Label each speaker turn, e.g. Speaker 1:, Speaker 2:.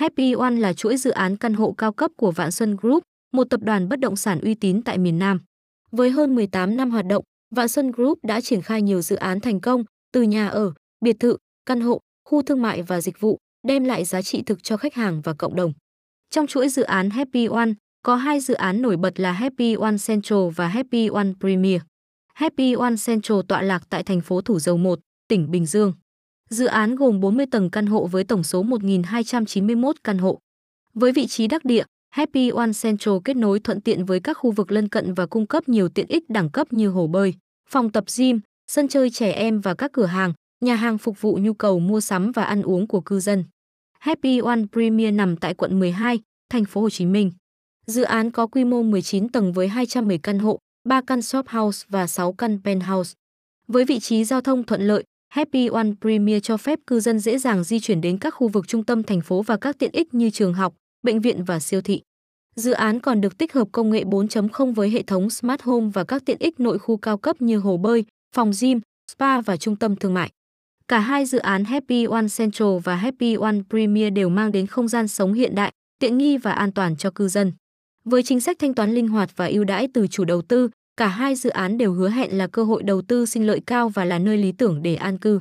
Speaker 1: Happy One là chuỗi dự án căn hộ cao cấp của Vạn Xuân Group, một tập đoàn bất động sản uy tín tại miền Nam. Với hơn 18 năm hoạt động, Vạn Xuân Group đã triển khai nhiều dự án thành công, từ nhà ở, biệt thự, căn hộ, khu thương mại và dịch vụ, đem lại giá trị thực cho khách hàng và cộng đồng. Trong chuỗi dự án Happy One, có hai dự án nổi bật là Happy One Central và Happy One Premier. Happy One Central tọa lạc tại thành phố Thủ Dầu Một, tỉnh Bình Dương. Dự án gồm 40 tầng căn hộ với tổng số 1.291 căn hộ. Với vị trí đắc địa, Happy One Central kết nối thuận tiện với các khu vực lân cận và cung cấp nhiều tiện ích đẳng cấp như hồ bơi, phòng tập gym, sân chơi trẻ em và các cửa hàng, nhà hàng phục vụ nhu cầu mua sắm và ăn uống của cư dân. Happy One Premier nằm tại quận 12, thành phố Hồ Chí Minh. Dự án có quy mô 19 tầng với 210 căn hộ, 3 căn shop house và 6 căn penthouse. Với vị trí giao thông thuận lợi, Happy One Premier cho phép cư dân dễ dàng di chuyển đến các khu vực trung tâm thành phố và các tiện ích như trường học, bệnh viện và siêu thị. Dự án còn được tích hợp công nghệ 4.0 với hệ thống Smart Home và các tiện ích nội khu cao cấp như hồ bơi, phòng gym, spa và trung tâm thương mại. Cả hai dự án Happy One Central và Happy One Premier đều mang đến không gian sống hiện đại, tiện nghi và an toàn cho cư dân. Với chính sách thanh toán linh hoạt và ưu đãi từ chủ đầu tư, cả hai dự án đều hứa hẹn là cơ hội đầu tư sinh lợi cao và là nơi lý tưởng để an cư.